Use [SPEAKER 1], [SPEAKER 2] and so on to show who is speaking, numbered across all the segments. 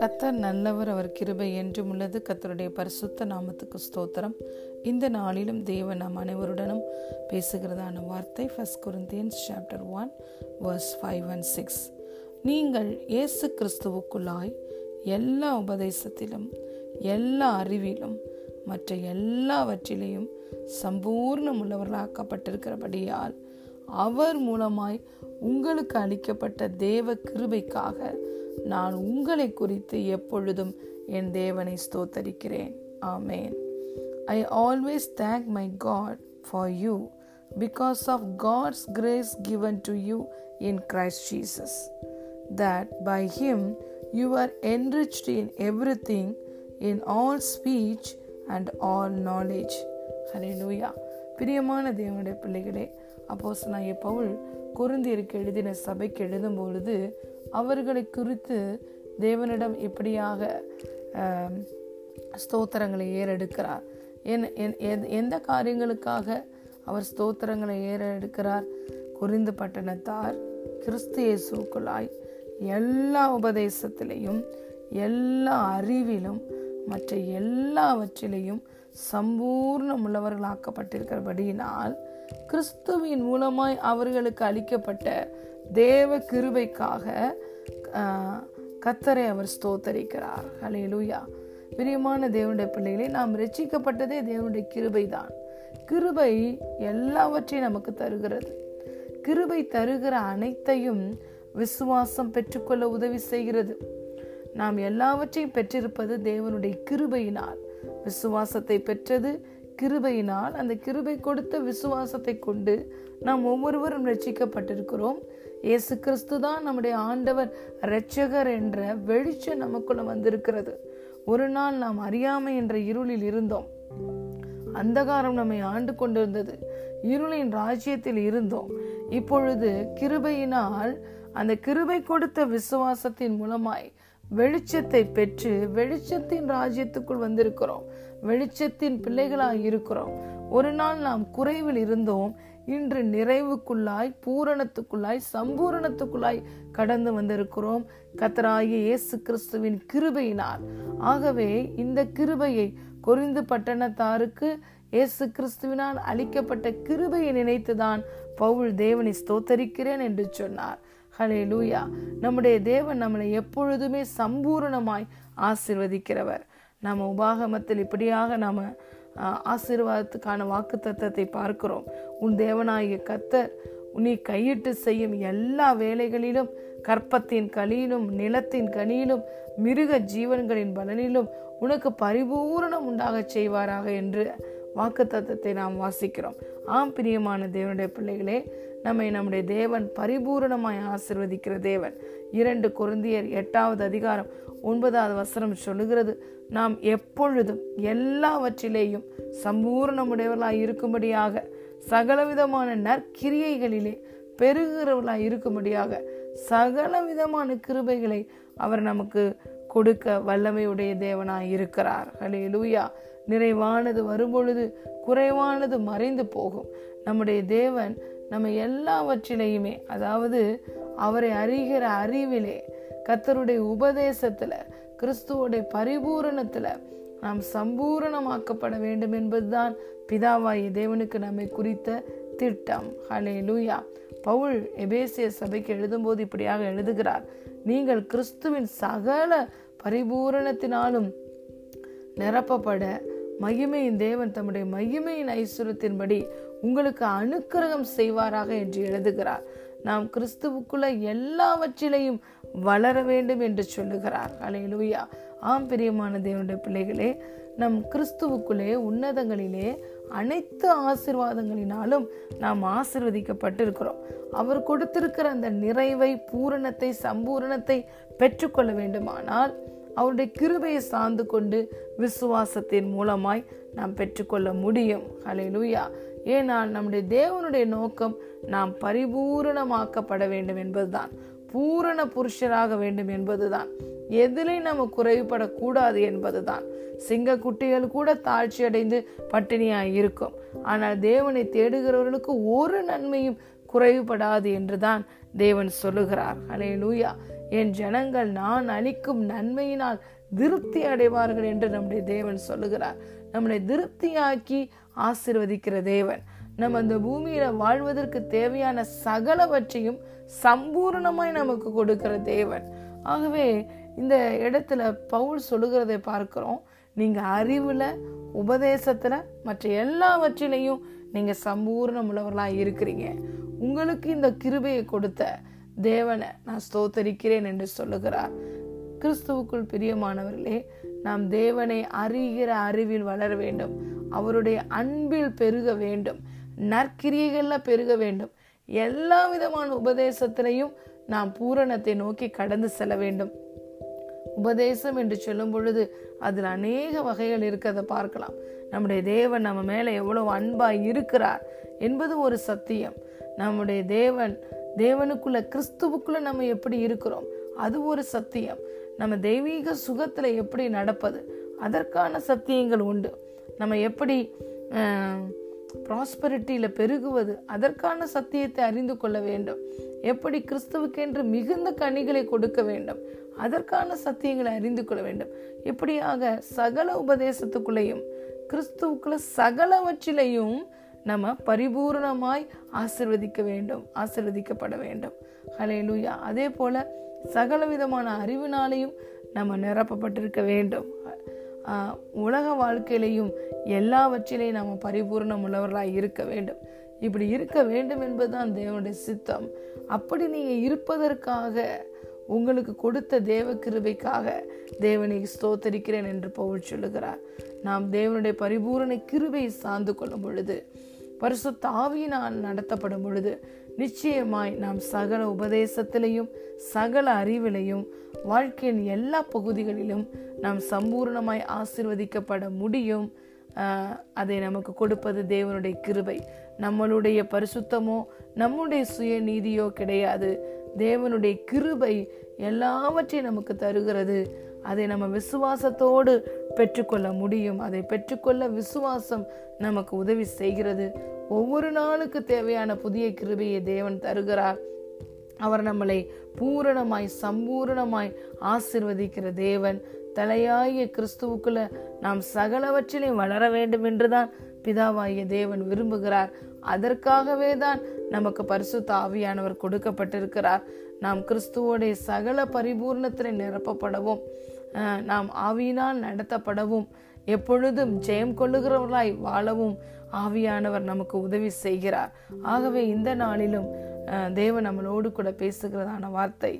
[SPEAKER 1] கத்தர் நல்லவர் அவர் கிருபை என்றும் உள்ளது. கத்தருடைய பரிசுத்த நாமத்துக்கு ஸ்தோத்திரம். இந்த நாளிலும் தேவன் நாம் அனைவருடனும் பேசுகிறதான வார்த்தை first Corinthians chapter one verse five and six நீங்கள் இயேசு கிறிஸ்துவுக்குள்ளாய் எல்லா உபதேசத்திலும் எல்லா அறிவிலும் மற்ற எல்லாவற்றிலையும் சம்பூர்ணம் உள்ளவர்களாக்கப்பட்டிருக்கிறபடியால் அவர் மூலமாய் உங்களுக்கு அளிக்கப்பட்ட தேவ கிருபைக்காக நான் உங்களை குறித்து எப்பொழுதும் என் தேவனை ஸ்தோத்தரிக்கிறேன். ஆமேன். I always thank my God for you because of God's grace given to you in Christ Jesus that by him you are enriched in everything, in all speech and all knowledge. லூயா பிரியமான தேவனுடைய பிள்ளைகளே அப்போஸ் நான் பவுல் குருந்தியருக்கு எழுதின சபைக்கு எழுதும் பொழுது அவர்களை குறித்து தேவனிடம் இப்படியாக ஸ்தோத்திரங்களை ஏறெடுக்கிறார்? எந்த காரியங்களுக்காக அவர் ஸ்தோத்திரங்களை ஏறெடுக்கிறார்? குறிந்து பட்டணத்தார் கிறிஸ்து இயேசுக்குள்ளாய் எல்லா உபதேசத்திலையும் எல்லா அறிவிலும் மற்ற எல்லாவற்றிலையும் சம்பூர்ணம் உள்ளவர்களாக்கப்பட்டிருக்கிறபடியினால் கிறிஸ்துவின் மூலமாய் அவர்களுக்கு அளிக்கப்பட்ட தேவ கிருபைக்காக கத்தரை அவர் ஸ்தோத்தரிக்கிறார். ஹலேலூயா பிரியமான தேவனுடைய பிள்ளைகளை நாம் ரசிக்கப்பட்டதே தேவனுடைய கிருபை தான் கிருபை எல்லாவற்றையும் நமக்கு தருகிறது. கிருபை தருகிற அனைத்தையும் விசுவாசம் பெற்றுக்கொள்ள உதவி செய்கிறது. நாம் எல்லாவற்றையும் பெற்றிருப்பது தேவனுடைய கிருபையினால். விசுவாசத்தை பெற்றது கிருபையினால் அந்த கிருபை கொடுத்த விசுவாசத்தை கொண்டு நாம் ஒவ்வொருவரும் ரட்சிக்கப்பட்டிருக்கிறோம். இயேசு கிறிஸ்து தான் நம்முடைய ஆண்டவர் இரட்சகர் என்ற வெளிச்சம் நமக்குள்ள வந்திருக்கிறது. ஒரு நாள் நாம் அறியாமை என்ற இருளில் இருந்தோம். அந்தகாரம் நம்மை ஆண்டு கொண்டிருந்தது. இருளின் ராஜ்யத்தில் இருந்தோம். இப்பொழுது கிருபையினால் அந்த கிருபை கொடுத்த விசுவாசத்தின் மூலமாய் வெளிச்சத்தை பெற்று வெளிச்சத்தின் ராஜ்யத்துக்குள் வந்திருக்கிறோம். வெளிச்சத்தின் பிள்ளைகளாய் இருக்கிறோம். ஒரு நாள் நாம் குறைவில் இருந்தோம். இன்று நிறைவுக்குள்ளாய் பூரணத்துக்குள்ளாய் சம்பூரணத்துக்குள்ளாய் கடந்து வந்திருக்கிறோம். கத்தராகிய இயேசு கிறிஸ்துவின் கிருபையினால். ஆகவே இந்த கிருபையை குறிந்து பட்டணத்தாருக்கு இயேசு கிறிஸ்துவினால் அளிக்கப்பட்ட கிருபையை நினைத்துதான் பவுல் தேவனை ஸ்தோத்தரிக்கிறேன் என்று சொன்னார். ஹலே லூயா நம்முடைய தேவன் நம்மளை எப்பொழுதுமே சம்பூரணமாய் ஆசிர்வதிக்கிறவர். நம்ம உபாகமத்தில் இப்படியாக நாம் ஆசீர்வாதத்துக்கான வாக்கு தத்துவத்தை பார்க்கிறோம். உன் தேவனாகிய கத்தர் நீ கையிட்டு செய்யும் எல்லா வேலைகளிலும் கற்பத்தின் கலியிலும் நிலத்தின் கனியிலும் மிருக ஜீவன்களின் பலனிலும் உனக்கு பரிபூரணம் உண்டாக செய்வாராக என்று வாக்கு தத்துவத்தை நாம் வாசிக்கிறோம். ஆம் பிரியமான தேவனுடைய பிள்ளைகளே நம்மை நம்முடைய தேவன் பரிபூரணமாய் ஆசிர்வதிக்கிற தேவன். இரண்டு குருந்தியர் எட்டாவது அதிகாரம் ஒன்பதாவது வசனம் சொல்லுகிறது நாம் எப்பொழுதும் எல்லாவற்றிலேயும் சம்பூர்ணமுடையவர்களாய் இருக்கும்படியாக சகலவிதமான நற்கிரியைகளிலே பெருகிறவர்களாய் இருக்கும்படியாக சகல விதமான கிருபைகளை அவர் நமக்கு கொடுக்க வல்லமையுடைய தேவனாய் இருக்கிறார். ஹலே லூயா நிறைவானது வரும்பொழுது குறைவானது மறைந்து போகும். நம்முடைய தேவன் நம்ம எல்லாவற்றிலையுமே அதாவது அவரை அறிகிற அறிவிலே கத்தருடைய உபதேசத்துல கிறிஸ்துவோடைய பரிபூரணத்துல நாம் சம்பூரணமாக்கப்பட வேண்டும் என்பதுதான் பிதாவாயி தேவனுக்கு நம்மை குறித்த திட்டம். ஹலே லூயா பவுல் எபேசிய சபைக்கு எழுதும்போது இப்படியாக எழுதுகிறார். நீங்கள் கிறிஸ்துவின் சகல பரிபூரணத்தினாலும் நிரப்பப்பட மகிமையின் தேவன் தம்முடைய மகிமையின் ஐஸ்வரத்தின்படி உங்களுக்கு அனுக்கிரகம் செய்வாராக என்று எழுதுகிறார். நாம் கிறிஸ்துவுக்குள்ள எல்லாவற்றிலையும் வளர வேண்டும் என்று சொல்லுகிறார். அலையலுயா ஆம் பிரியமான தேவனுடைய பிள்ளைகளே நம் கிறிஸ்துவுக்குள்ளே உன்னதங்களிலே அனைத்து ஆசிர்வாதங்களினாலும் நாம் ஆசிர்வதிக்கப்பட்டிருக்கிறோம். அவர் கொடுத்திருக்கிற அந்த நிறைவை பூரணத்தை சம்பூரணத்தை பெற்றுக்கொள்ள வேண்டுமானால் அவருடைய கிருபையை சார்ந்து கொண்டு விசுவாசத்தின் மூலமாய் நாம் பெற்றுக்கொள்ள முடியும். ஹலே லூயா ஏனால் நம்முடைய தேவனுடைய நோக்கம் நாம் பரிபூரணமாக்கப்பட வேண்டும் என்பதுதான். பூரண புருஷராக வேண்டும் என்பதுதான். எதிலே நம்ம குறைவுபடக்கூடாது என்பதுதான். சிங்க குட்டிகள் கூட தாழ்ச்சி அடைந்து பட்டினியாய் இருக்கும். ஆனால் தேவனை தேடுகிறவர்களுக்கு ஒரு நன்மையும் குறைவுபடாது என்றுதான் தேவன் சொல்லுகிறார். அலே லூயா என் ஜனங்கள் நான் அளிக்கும் நன்மையினால் திருப்தி அடைவார்கள் என்று நம்முடைய தேவன் சொல்லுகிறார். நம்மளை திருப்தியாக்கி ஆசிர்வதிக்கிற தேவன். நம்ம அந்த பூமியில வாழ்வதற்கு தேவையான சகலவற்றையும் சம்பூர்ணமாய் நமக்கு கொடுக்கிற தேவன். ஆகவே இந்த இடத்துல பவுல் சொல்லுகிறதை பார்க்கிறோம். நீங்க அறிவுல உபதேசத்துல மற்ற எல்லாவற்றிலையும் நீங்க சம்பூர்ணம் உள்ளவர்களா இருக்கிறீங்க. உங்களுக்கு இந்த கிருபையை கொடுத்த தேவனை நான் ஸ்தோத்தரிக்கிறேன் என்று சொல்லுகிறார். கிறிஸ்துவுக்குள் பிரியமானவர்களே நாம் தேவனை அறிகிற அறிவில் வளர வேண்டும். அவருடைய அன்பில் பெருக வேண்டும். நற்கிரியைகளில் பெருக வேண்டும். எல்லா விதமான உபதேசத்திலையும் நாம் பூரணத்தை நோக்கி கடந்து செல்ல வேண்டும். உபதேசம் என்று சொல்லும் பொழுது அதில் அநேக வகைகள் இருக்கிறத பார்க்கலாம். நம்முடைய தேவன் நம்ம மேலே எவ்வளவு அன்பாய் இருக்கிறார் என்பது ஒரு சத்தியம். நம்முடைய தேவன் தேவனுக்குள்ள கிறிஸ்துவுக்குள்ள நம்ம எப்படி இருக்கிறோம்? அது ஒரு சத்தியம். நம்ம தெய்வீக சுகத்துல எப்படி நடப்பது? அதற்கான சத்தியங்கள் உண்டு. நம்ம எப்படி ப்ராஸ்பரிட்டியில் பெருகுவது அதற்கான சத்தியத்தை அறிந்து கொள்ள வேண்டும். எப்படி கிறிஸ்துவுக்கென்று மிகுந்த கனிகளை கொடுக்க வேண்டும் அதற்கான சத்தியங்களை அறிந்து கொள்ள வேண்டும். இப்படியாக சகல உபதேசத்துக்குள்ளேயும் கிறிஸ்துவுக்குள்ள சகலவற்றிலையும் நம்ம பரிபூர்ணமாய் ஆசிர்வதிக்க வேண்டும் ஆசிர்வதிக்கப்பட வேண்டும். ஹலே லூயா அதே போல சகல விதமான அறிவினாலையும் நம்ம நிரப்பப்பட்டிருக்க வேண்டும். உலக வாழ்க்கையிலையும் எல்லாவற்றிலையும் நாம் பரிபூர்ணம் உள்ளவர்களாக இருக்க வேண்டும். இப்படி இருக்க வேண்டும் என்பதுதான் தேவனுடைய சித்தம். அப்படி நீங்கள் இருப்பதற்காக உங்களுக்கு கொடுத்த தேவ கிருபைக்காக தேவனை ஸ்தோத்தரிக்கிறேன் என்று பவுல் சொல்லுகிறார். நாம் தேவனுடைய பரிபூரண கிருபையை சார்ந்து கொள்ளும் பொழுது பரிசு தாவியினால் நடத்தப்படும் பொழுது நிச்சயமாய் நாம் சகல உபதேசத்திலையும் சகல அறிவிலையும் வாழ்க்கையின் எல்லா பகுதிகளிலும் நாம் சம்பூர்ணமாய் ஆசிர்வதிக்கப்பட முடியும். அதை நமக்கு கொடுப்பது தேவனுடைய கிருபை. நம்மளுடைய பரிசுத்தமோ நம்முடைய சுய நீதியோ கிடையாது. தேவனுடைய கிருபை எல்லாவற்றையும் நமக்கு தருகிறது. அதை நம்ம விசுவாசத்தோடு பெற்றுக்கொள்ள முடியும். அதை பெற்றுக்கொள்ள விசுவாசம் நமக்கு உதவி செய்கிறது. ஒவ்வொரு நாளுக்கு தேவையான புதிய கிருபையை தேவன் தருகிறார். அவர் நம்மளை பூரணமாய் சம்பூரணமாய் ஆசிர்வதிக்கிற தேவன். தலையாய கிறிஸ்துவுக்குள்ள நாம் சகலவற்றிலையும் வளர வேண்டும் என்றுதான் பிதாவாகிய தேவன் விரும்புகிறார். அதற்காகவே தான் நமக்கு பரிசுத்த ஆவியானவர் கொடுக்கப்பட்டிருக்கிறார். நாம் கிறிஸ்துவோடைய சகல பரிபூர்ணத்தில் நிரப்பப்படவும் நாம் ஆவியினால் நடத்தப்படவும் எப்பொழுதும் ஜெயம் கொள்ளுகிறவர்களாய் வாழவும் ஆவியானவர் நமக்கு உதவி செய்கிறார். ஆகவே இந்த நாளிலும் தேவன் நம்மளோடு கூட பேசுகிறதான வார்த்தை.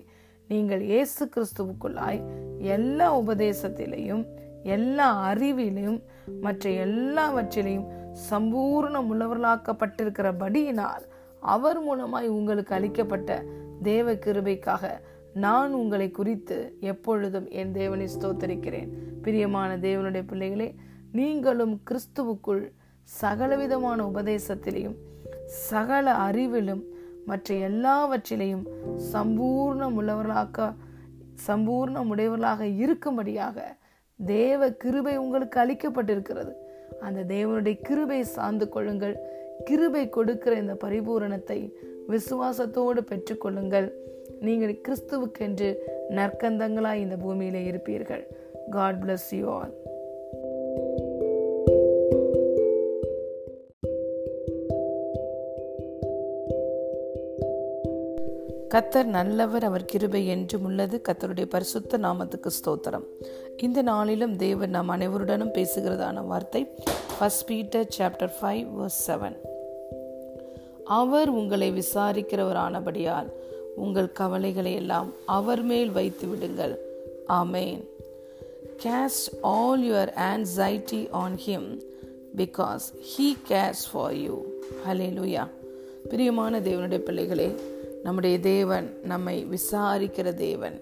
[SPEAKER 1] நீங்கள் இயேசு கிறிஸ்துவுக்குள்ளாய் எல்லா உபதேசத்திலையும் எல்லா அறிவிலையும் மற்ற எல்லாவற்றிலையும் சம்பூர்ணம் உள்ளவர்களாக்கப்பட்டிருக்கிறபடியினால் அவர் மூலமாய் உங்களுக்கு அளிக்கப்பட்ட தேவ கிருபைக்காக நான் உங்களை குறித்து எப்பொழுதும் என் தேவனை ஸ்தோத்தரிக்கிறேன். பிரியமான தேவனுடைய பிள்ளைகளே நீங்களும் கிறிஸ்துவுக்குள் சகலவிதமான உபதேசத்திலையும் சகல அறிவிலும் மற்ற எல்லாவற்றிலையும் சம்பூர்ணம் உள்ளவர்களாக்க சம்பூர்ணம் உடையவர்களாக இருக்கும்படியாக தேவ கிருபை உங்களுக்கு அளிக்கப்பட்டிருக்கிறது. அந்த தேவனுடைய கிருபை சார்ந்து கொள்ளுங்கள். கிருபை கொடுக்கிற இந்த பரிபூரணத்தை விசுவாசத்தோடு பெற்றுக்கொள்ளுங்கள். நீங்கள் கிறிஸ்துவுக்கென்று நற்கந்தங்களாய் இந்த பூமியில இருப்பீர்கள். காட் பிளஸ் யூ ஆல் கத்தர் நல்லவர் அவர் கிருபை என்றும் உள்ளது. கத்தருடைய பரிசுத்த நாமத்துக்கு ஸ்தோத்திரம். இந்த நாளிலும் தேவன் நாம் அனைவருடனும் பேசுகிறதான வார்த்தை first Peter chapter five verse seven அவர் உங்களை விசாரிக்கிறவரானபடியால் உங்கள் கவலைகளை எல்லாம் அவர் மேல் வைத்து விடுங்கள். ஆமேன். Cast all your anxiety on him because he cares for you hallelujah பிரியமான தேவனுடைய பிள்ளைகளே நம்முடைய தேவன் நம்மை விசாரிக்கிற தேவன்.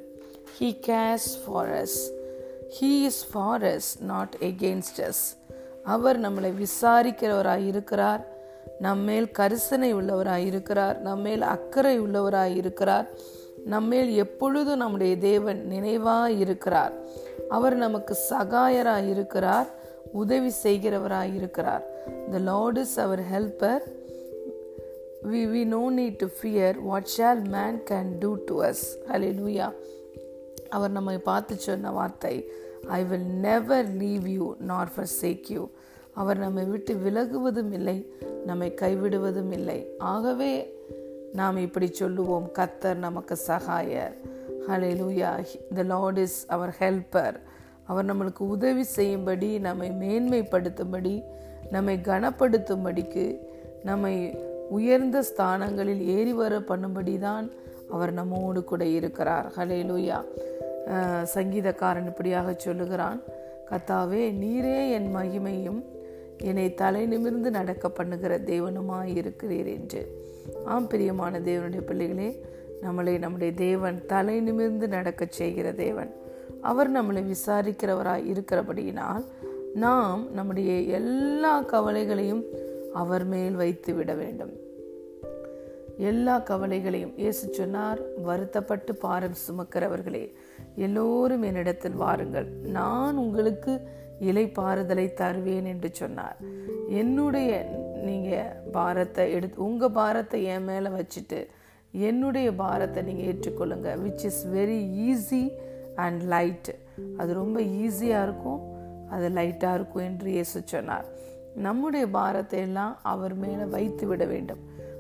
[SPEAKER 1] He cares for us he is for us not against us அவர் நம்மளை விசாரிக்கிறவராக இருக்கிறார். நம்மேல் கரிசனை உள்ளவராக இருக்கிறார். நம்மேல் அக்கறை உள்ளவராக இருக்கிறார். நம்மேல் எப்பொழுதும் நம்முடைய தேவன் நினைவாக இருக்கிறார். அவர் நமக்கு சகாயராக இருக்கிறார். உதவி செய்கிறவராக இருக்கிறார். The Lord is our helper we, we no need to fear what shall man can do to us. Hallelujah. அவர் நம்மை பார்த்து சொன்ன வார்த்தை I will never leave you nor forsake you அவர் நம்மை விட்டு விலகுவதும் இல்லை நம்மை கைவிடுவதும் இல்லை. ஆகவே நாம் இப்படி சொல்லுவோம் கத்தர் நமக்கு சகாயர். ஹalleluya த லார்ட் இஸ் அவர் ஹெல்ப்பர் அவர் நம்மளுக்கு உதவி செய்யும்படி நம்மை மேன்மைப்படுத்தும்படி நம்மை கனப்படுத்தும்படிக்கு நம்மை உயர்ந்த ஸ்தானங்களில் ஏறி வர பண்ணும்படி தான் அவர் நம்மோடு கூட இருக்கிறார். ஹலேலூயா சங்கீதக்காரன் இப்படியாக சொல்லுகிறான். கத்தாவே நீரே என் மகிமையும் என்னை தலை நிமிர்ந்து நடக்க பண்ணுகிற தேவனுமாய் இருக்கிறீர் என்று. ஆம் பிரியமான தேவனுடைய பிள்ளைகளே நம்மளை நம்முடைய தேவன் தலை நிமிர்ந்து நடக்க செய்கிற தேவன். அவர் நம்மளை விசாரிக்கிறவராய் இருக்கிறபடியினால் நாம் நம்முடைய எல்லா கவலைகளையும் அவர் மேல் வைத்து விட வேண்டும். எல்லா கவலைகளையும் இயேசு சொன்னார் வருத்தப்பட்டு பாரம் சுமக்கிறவர்களே எல்லோரும் என்னிடத்தில் வாருங்கள். நான் உங்களுக்கு இலை பாறுதலை தருவேன் என்று சொன்னார். என்னுடைய நீங்க பாரத்தை எடுத்து உங்க பாரத்தை என் மேல வச்சுட்டு என்னுடைய பாரத்தை நீங்க ஏற்றுக்கொள்ளுங்க. Which is very easy and light அது ரொம்ப ஈஸியாக இருக்கும் அது லைட்டாக இருக்கும் என்று இயேசு சொன்னார். நம்முடைய பாரத்தை எல்லாம் அவர் மேலே வைத்து விட வேண்டும்.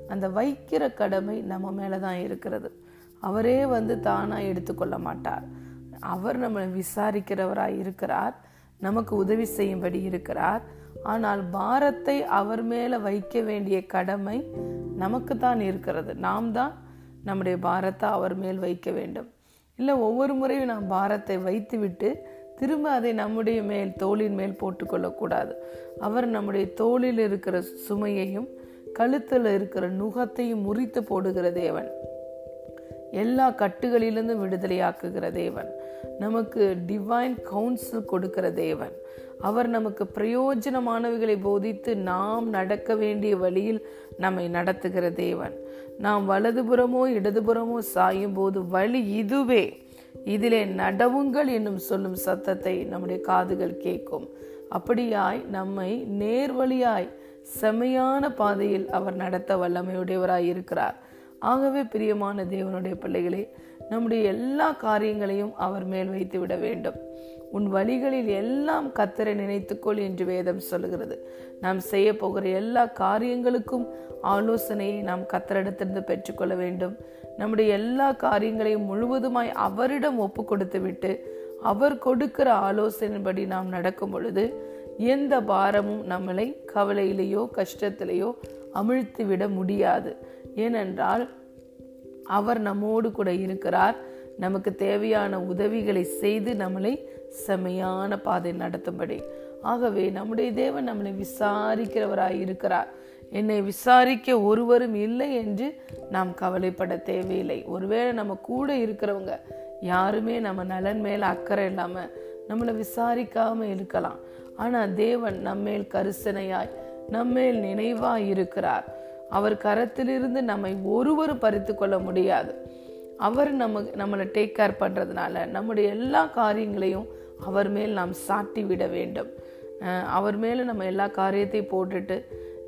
[SPEAKER 1] அந்த வைக்கிற கடமை நம்ம மேலே தான் இருக்கிறது. அவரே வந்து தானாக எடுத்துக்கொள்ள மாட்டார். அவர் நம்மளை விசாரிக்கிறவராக இருக்கிறார். நமக்கு உதவி செய்யும்படி இருக்கிறார். ஆனால் பாரத்தை அவர் மேலே வைக்க வேண்டிய கடமை நமக்கு தான் இருக்கிறது. நாம் தான் நம்முடைய பாரத்தை அவர் மேல் வைக்க வேண்டும். இல்லை ஒவ்வொரு முறையும் நாம் பாரத்தை வைத்துவிட்டு திரும்ப அதை நம்முடைய மேல் தோளின் மேல் போட்டுக்கொள்ளக்கூடாது. அவர் நம்முடைய தோளில் இருக்கிற சுமையையும் கழுத்தில் இருக்கிற நுகத்தையும் முறித்து போடுகிற தேவன். எல்லா கட்டுகளிலிருந்தும் விடுதலையாக்குகிற தேவன். நமக்கு டிவைன் கவுன்சில் கொடுக்கிற தேவன். அவர் நமக்கு பிரயோஜனமானவைகளை போதித்து நாம் நடக்க வேண்டிய வழியில் நம்மை நடத்துகிற தேவன். நாம் வலதுபுறமோ இடதுபுறமோ சாயும் போது வழி இதுவே. இதிலே நடவுங்கள் என்னும் சொல்லும் சத்தத்தை நம்முடைய காதுகள் கேட்கும். அப்படியாய் நம்மை நேர்வழியாய் செமையான பாதையில் அவர் நடத்த வல்லமையுடையவராய் இருக்கிறார். ஆகவே பிரியமான தேவனுடைய பிள்ளைகளே நம்முடைய எல்லா காரியங்களையும் அவர் மேல் வைத்து விட வேண்டும். உன் வழிகளில் எல்லாம் கத்தரை நினைத்துக்கொள் என்று வேதம் சொல்லுகிறது. நாம் செய்ய போகிற எல்லா காரியங்களுக்கும் ஆலோசனையை நாம் கத்தரிடத்திலிருந்து பெற்றுக்கொள்ள வேண்டும். நம்முடைய எல்லா காரியங்களையும் முழுவதுமாய் அவரிடம் ஒப்பு கொடுத்துவிட்டு அவர் கொடுக்கிற ஆலோசனைப்படி நாம் நடக்கும் பொழுது எந்த பாரமும் நம்மளை கவலையிலேயோ கஷ்டத்திலேயோ அமிழ்த்து விட முடியாது. ஏனென்றால் அவர் நம்மோடு கூட இருக்கிறார். நமக்கு தேவையான உதவிகளை செய்து நம்மளை செமையான பாதை நடத்தும்படி. ஆகவே நம்முடைய தேவன் நம்மளை விசாரிக்கிறவராய் இருக்கிறார் என்னை விசாரிக்க ஒருவரும் இல்லை என்று நாம் கவலைப்பட தேவையில்லை. ஒருவேளை நம்ம கூட இருக்கிறவங்க யாருமே நம்ம நலன் மேல அக்கறை இல்லாம நம்மளை விசாரிக்காம இருக்கலாம். ஆனா தேவன் நம்மேல் கரிசனையாய் நம்மேல் நினைவாய் இருக்கிறார். அவர் கரத்திலிருந்து நம்மை ஒருவரும் பறித்து கொள்ள முடியாது. அவர் நம்ம நம்மளை டேக் கேர் பண்றதுனால நம்முடைய எல்லா காரியங்களையும் அவர் மேல் நாம் சாட்டி விட வேண்டும் அவர் மேலே நம்ம எல்லா காரியத்தையும் போட்டுட்டு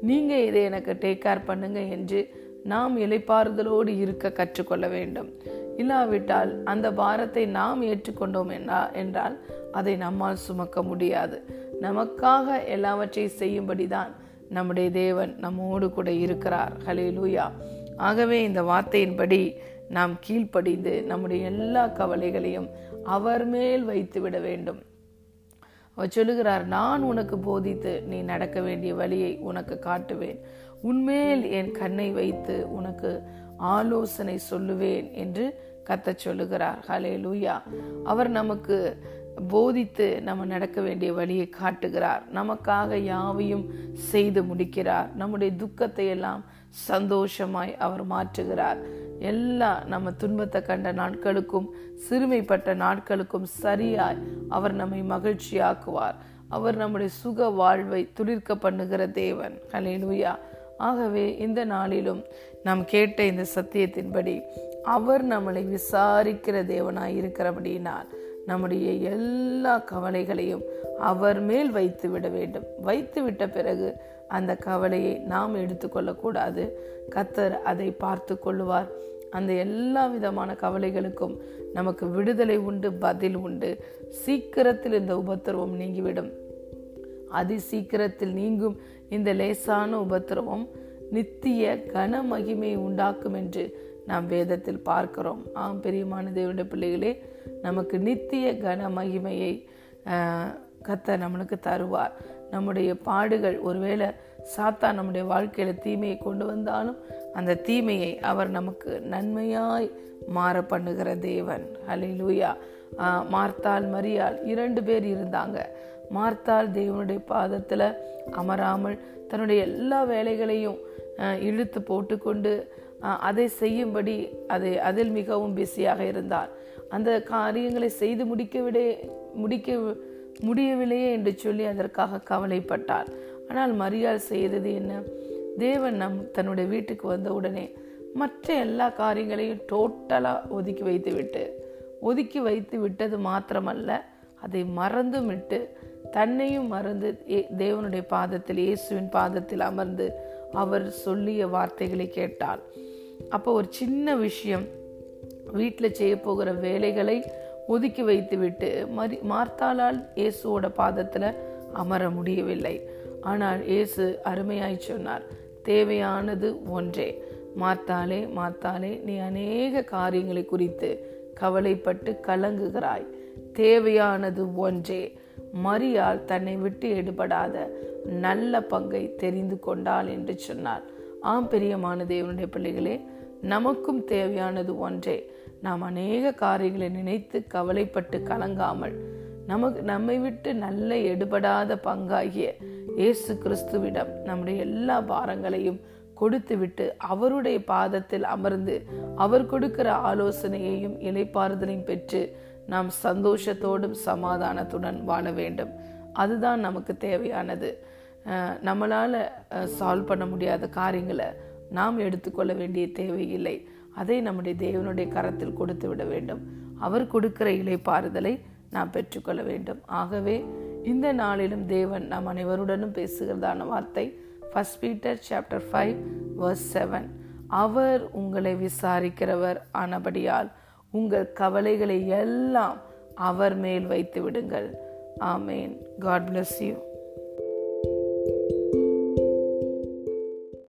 [SPEAKER 1] நீங்கள் இதை எனக்கு டேக் கேர் பண்ணுங்க என்று நாம் இலைப்பாறுதலோடு இருக்க கற்றுக்கொள்ள வேண்டும். இல்லாவிட்டால் அந்த பாரத்தை நாம் ஏற்றுக்கொண்டோம் என்றால் அதை நம்மால் சுமக்க முடியாது. நமக்காக எல்லாவற்றையும் செய்யும்படிதான் நம்முடைய தேவன் நம்மோடு கூட இருக்கிறார். ஹலே லூயா ஆகவே இந்த வார்த்தையின்படி நாம் கீழ்ப்படிந்து நம்முடைய எல்லா கவலைகளையும் அவர் மேல் வைத்து விட வேண்டும். அவர் சொல்லுகிறார் நான் உனக்கு போதித்து நீ நடக்க வேண்டிய வழியை உனக்கு காட்டுவேன். உன்மேல் என் கண்ணை வைத்து உனக்கு ஆலோசனை சொல்லுவேன் என்று கத்த சொல்லுகிறார். ஹலே லூயா அவர் நமக்கு போதித்து நம்ம நடக்க வேண்டிய வழியை காட்டுகிறார். நமக்காக யாவையும் செய்து முடிக்கிறார். நம்முடைய துக்கத்தை எல்லாம் சந்தோஷமாய் அவர் மாற்றுகிறார். எல்லா நம்ம துன்பத்தை கண்ட நாட்களுக்கும் சிறுமைப்பட்ட நாட்களுக்கும் சரியாய் அவர் நம்மை மகிழ்ச்சியாக்குவார். அவர் நம்முடைய சுக வாழ்வை துளிர்க்க பண்ணுகிற தேவன். ஹலேலுயா ஆகவே இந்த நாளிலும் நாம் கேட்ட இந்த சத்தியத்தின்படி அவர் நம்மளை விசாரிக்கிற தேவனாய் இருக்கிறபடியினால் நம்முடைய எல்லா கவலைகளையும் அவர் மேல் வைத்து விட வேண்டும். வைத்து விட்ட பிறகு அந்த கவலையை நாம் எடுத்துக்கொள்ளக்கூடாது. கத்தர் அதை பார்த்து கொள்ளுவார் அந்த எல்லா விதமான கவலைகளுக்கும் நமக்கு விடுதலை உண்டு பதில் உண்டு. சீக்கிரத்தில் இந்த உபத்திரவம் நீங்கிவிடும். அதி சீக்கிரத்தில் நீங்கும் இந்த லேசான உபத்திரவம் நித்திய கன மகிமையை உண்டாக்கும் என்று நாம் வேதத்தில் பார்க்கிறோம். ஆம் பெரியமான தேவனுடைய பிள்ளைகளே நமக்கு நித்திய கன மகிமையை கத்த நம்மளுக்கு தருவார். நம்முடைய பாடுகள் ஒருவேளை சாத்தா நம்முடைய வாழ்க்கையில் தீமையை கொண்டு வந்தாலும் அந்த தீமையை அவர் நமக்கு நன்மையாய் மாற பண்ணுகிற தேவன். அலை லூயா மார்த்தால் மரியால் இரண்டு பேர் இருந்தாங்க. மார்த்தால் தேவனுடைய பாதத்தில் அமராமல் தன்னுடைய எல்லா வேலைகளையும் இழுத்து போட்டுக்கொண்டு அதை செய்யும்படி அதை அதில் மிகவும் பிஸியாக இருந்தார். அந்த காரியங்களை செய்து முடிக்கவிட முடிக்க முடியவில்லையே என்று சொல்லி அதற்காக கவலைப்பட்டார். ஆனால் மரியாள் செய்தது என்ன? தேவன் நம் தன்னுடைய வீட்டுக்கு வந்த உடனே மற்ற எல்லா காரியங்களையும் டோட்டலாக ஒதுக்கி வைத்து விட்டு ஒதுக்கி வைத்து விட்டது மாத்திரமல்ல அதை மறந்தும் விட்டு தன்னையும் மறந்து தேவனுடைய பாதத்தில் இயேசுவின் பாதத்தில் அமர்ந்து அவர் சொல்லிய வார்த்தைகளை கேட்டாள் அப்போ ஒரு சின்ன விஷயம் வீட்டில் செய்ய போகிற வேலைகளை ஒதுக்கி வைத்துவிட்டு மரி மறி மார்த்தாளால் இயேசுவோட பாதத்தில் அமர முடியவில்லை. ஆனால் இயேசு அருமையாய் சொன்னார் தேவையானது ஒன்றே. மாத்தாலே மாத்தாலே நீ அநேக காரியங்களை குறித்து கவலைப்பட்டு கலங்குகிறாய். தேவையானது ஒன்றே. மரியால் தன்னை விட்டு எடுபடாத நல்ல பங்கை தெரிந்து கொண்டாள் என்று சொன்னார். ஆம் பெரியமான தேவனுடைய பிள்ளைகளே நமக்கும் தேவையானது ஒன்றே. நாம் அநேக காரியங்களை நினைத்து கவலைப்பட்டு கலங்காமல் நமக்கு நம்மை விட்டு நல்ல எடுபடாத பங்காகிய இயேசு கிறிஸ்துவிடம் நம்முடைய எல்லா பாரங்களையும் கொடுத்துவிட்டு அவருடைய பாதத்தில் அமர்ந்து அவர் கொடுக்கிற ஆலோசனையையும் இலைப்பாறுதலையும் பெற்று நாம் சந்தோஷத்தோடும் சமாதானத்துடன் வாழ வேண்டும். அதுதான் நமக்கு தேவையானது. நம்மளால் சால்வ் பண்ண முடியாத காரியங்களை நாம் எடுத்துக்கொள்ள வேண்டிய தேவையில்லை. அதை நம்முடைய தேவனுடைய கரத்தில் கொடுத்து விட வேண்டும். அவர் கொடுக்கிற இலைப்பாறுதலை நாம் பெற்றுக்கொள்ள வேண்டும். ஆகவே இந்த நாளிலும் தேவன் நாம் அனைவருடனும் பேசுகிறதான வார்த்தை first Peter chapter five verse seven அவர் உங்களை விசாரிக்கிறவர் ஆனபடியால் உங்கள் கவலைகளை எல்லாம் அவர் மேல் வைத்து விடுங்கள். ஆமேன் காட் பிளஸ் யூ